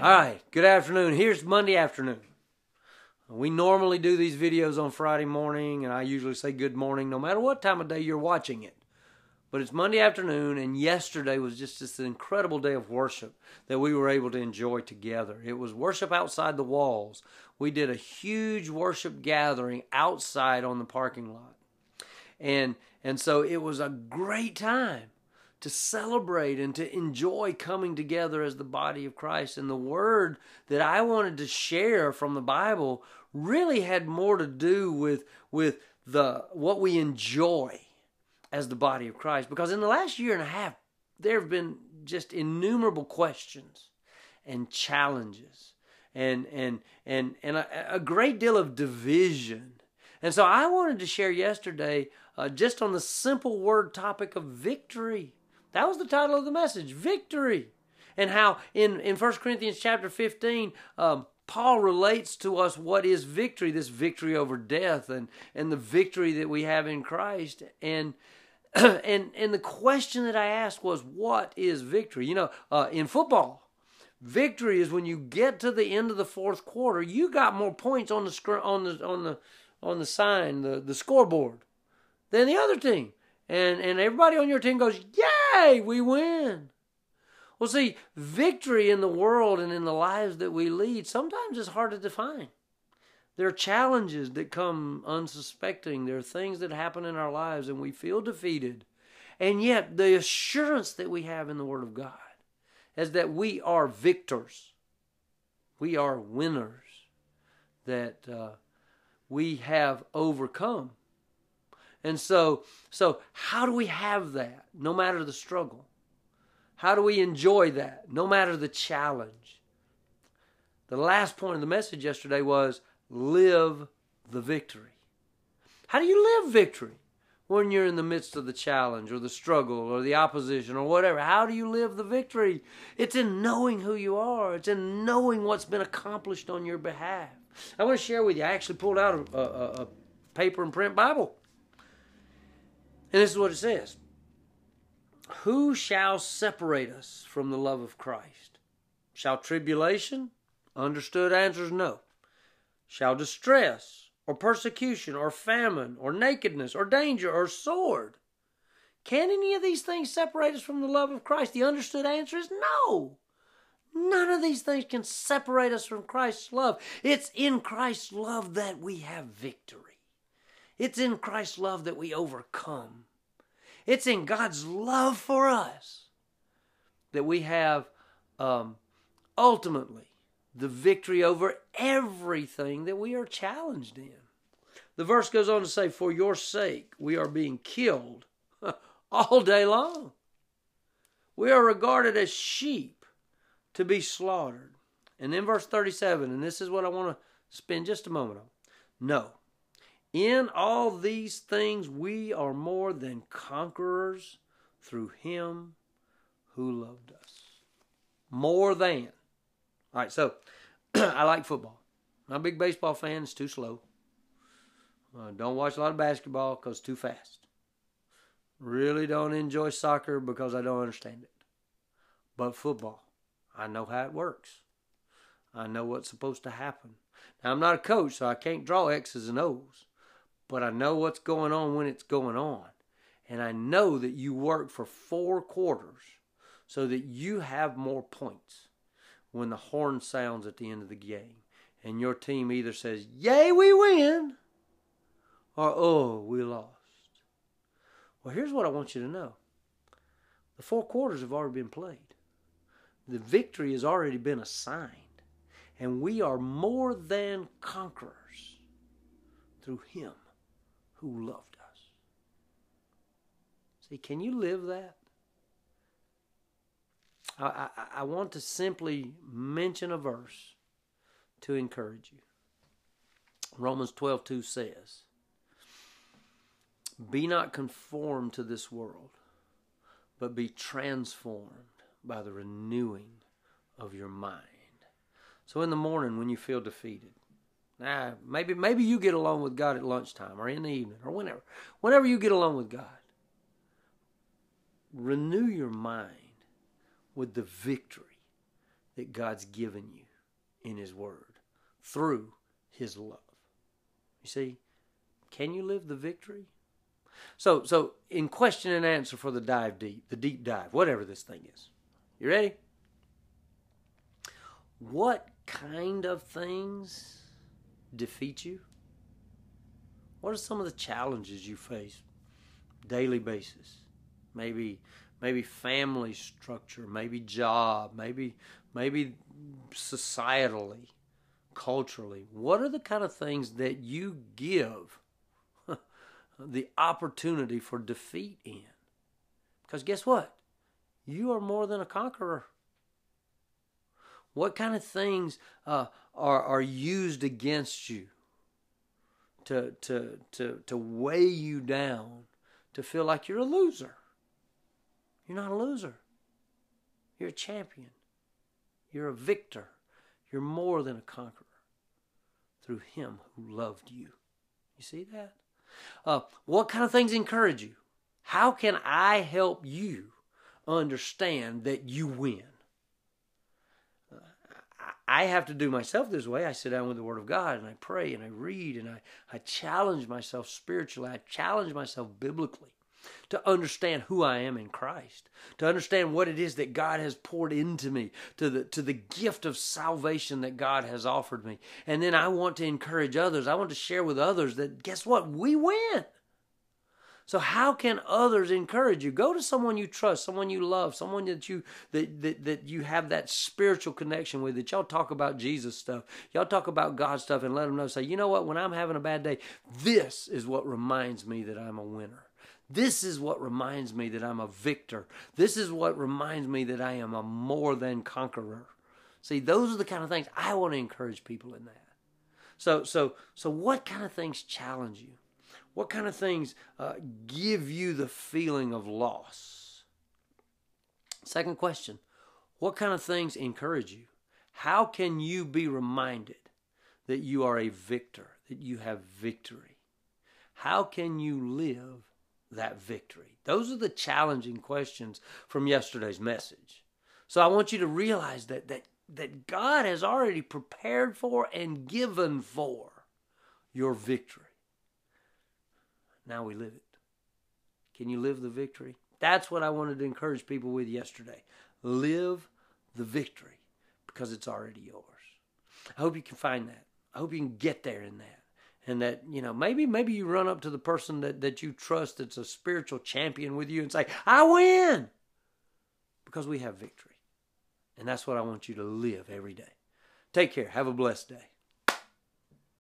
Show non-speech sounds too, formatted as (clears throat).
All right, good afternoon. Here's Monday afternoon. We normally do these videos on Friday morning, and I usually say good morning no matter what time of day you're watching it. But it's Monday afternoon, and yesterday was just this incredible day of worship that we were able to enjoy together. It was worship outside the walls. We did a huge worship gathering outside on the parking lot. And and so it was a great time to celebrate and to enjoy coming together as the body of Christ. And the word that I wanted to share from the Bible really had more to do with with the what we enjoy as the body of Christ. Because in the last year and a half, there have been just innumerable questions and challenges and and and and a, a great deal of division. And so I wanted to share yesterday uh, just on the simple word topic of victory. That was the title of the message, victory. And how in, in 1 Corinthians chapter 15, um, Paul relates to us what is victory, this victory over death and, and the victory that we have in Christ. And (clears throat) and and the question that I asked was, what is victory? You know, uh, in football, victory is when you get to the end of the fourth quarter, you got more points on the scr- on the on the on the sign, the, the scoreboard, than the other team. And and everybody on your team goes, Yay, we win. Well, see, victory in the world and in the lives that we lead sometimes is hard to define. There are challenges that come unsuspecting. There are things that happen in our lives and we feel defeated. And yet, the assurance that we have in the Word of God is that we are victors. We are winners. That uh, we have overcome. And so, so how do we have that no matter the struggle? How do we enjoy that no matter the challenge? The last point of the message yesterday was live the victory. How do you live victory when you're in the midst of the challenge or the struggle or the opposition or whatever? How do you live the victory? It's in knowing who you are, it's in knowing what's been accomplished on your behalf. I want to share with you, I actually pulled out a, a, a paper and print Bible. And this is what it says Who shall separate us from the love of Christ? Shall tribulation? Understood answers no shall distress, or persecution, or famine, or nakedness, or danger, or sword. Can any of these things separate us from the love of Christ? The understood answer is no. None of these things can separate us from Christ's love. It's in Christ's love that we have victory. It's in Christ's love that we overcome. It's in God's love for us that we have um, ultimately the victory over everything that we are challenged in. The verse goes on to say, For your sake we are being killed (laughs) all day long. We are regarded as sheep to be slaughtered. And then verse 37, and this is what I want to spend just a moment on. No. In all these things we are more than conquerors through him who loved us. More than. All right, so (clears throat) I like football. I'm a big baseball fan. It's too slow. Uh, don't watch a lot of basketball because it's too fast. Really don't enjoy soccer because I don't understand it. But football, I know how it works. I know what's supposed to happen. Now, I'm not a coach, so I can't draw X's and O's. But I know what's going on when it's going on. And I know that you work for four quarters so that you have more points when the horn sounds at the end of the game. And your team either says, Yay, we win, or Oh, we lost. Well, here's what I want you to know. The four quarters have already been played, the victory has already been assigned, and we are more than conquerors through Him who loved us. See, can you live that? I, I, I want to simply mention a verse to encourage you. Romans 12 2 says, Be not conformed to this world, but be transformed by the renewing of your mind. So in the morning when you feel defeated, nah, maybe maybe you get along with God at lunchtime or in the evening or whenever. Whenever you get along with God, renew your mind with the victory that God's given you in His Word through His love. You see, can you live the victory? So, so in question and answer for the dive deep, the deep dive, whatever this thing is. You ready? What kind of things defeat you? What are some of the challenges you face daily basis? Maybe maybe family structure, maybe job, maybe maybe societally, culturally. What are the kind of things that you give (laughs) the opportunity for defeat in? Because guess what? You are more than a conqueror. What kind of things uh, are are used against you to to to to weigh you down, to feel like you're a loser? You're not a loser. You're a champion. You're a victor. You're more than a conqueror through Him who loved you. You see that? Uh, what kind of things encourage you? How can I help you understand that you win? I have to do myself this way. I sit down with the Word of God and I pray and I read and I, I challenge myself spiritually. I challenge myself biblically to understand who I am in Christ, to understand what it is that God has poured into me, to the to the gift of salvation that God has offered me. And then I want to encourage others. I want to share with others that guess what? We win. So how can others encourage you? Go to someone you trust, someone you love, someone that you that, that that you have that spiritual connection with. That y'all talk about Jesus stuff, y'all talk about God stuff, and let them know. Say, you know what? When I'm having a bad day, this is what reminds me that I'm a winner. This is what reminds me that I'm a victor. This is what reminds me that I am a more than conqueror. See, those are the kind of things I want to encourage people in that. So, so, so, what kind of things challenge you? What kind of things uh, give you the feeling of loss? Second question What kind of things encourage you? How can you be reminded that you are a victor, that you have victory? How can you live that victory? Those are the challenging questions from yesterday's message. So I want you to realize that, that, that God has already prepared for and given for your victory. Now we live it. Can you live the victory? That's what I wanted to encourage people with yesterday. Live the victory because it's already yours. I hope you can find that. I hope you can get there in that. And that, you know, maybe maybe you run up to the person that, that you trust that's a spiritual champion with you and say, I win. Because we have victory. And that's what I want you to live every day. Take care. Have a blessed day.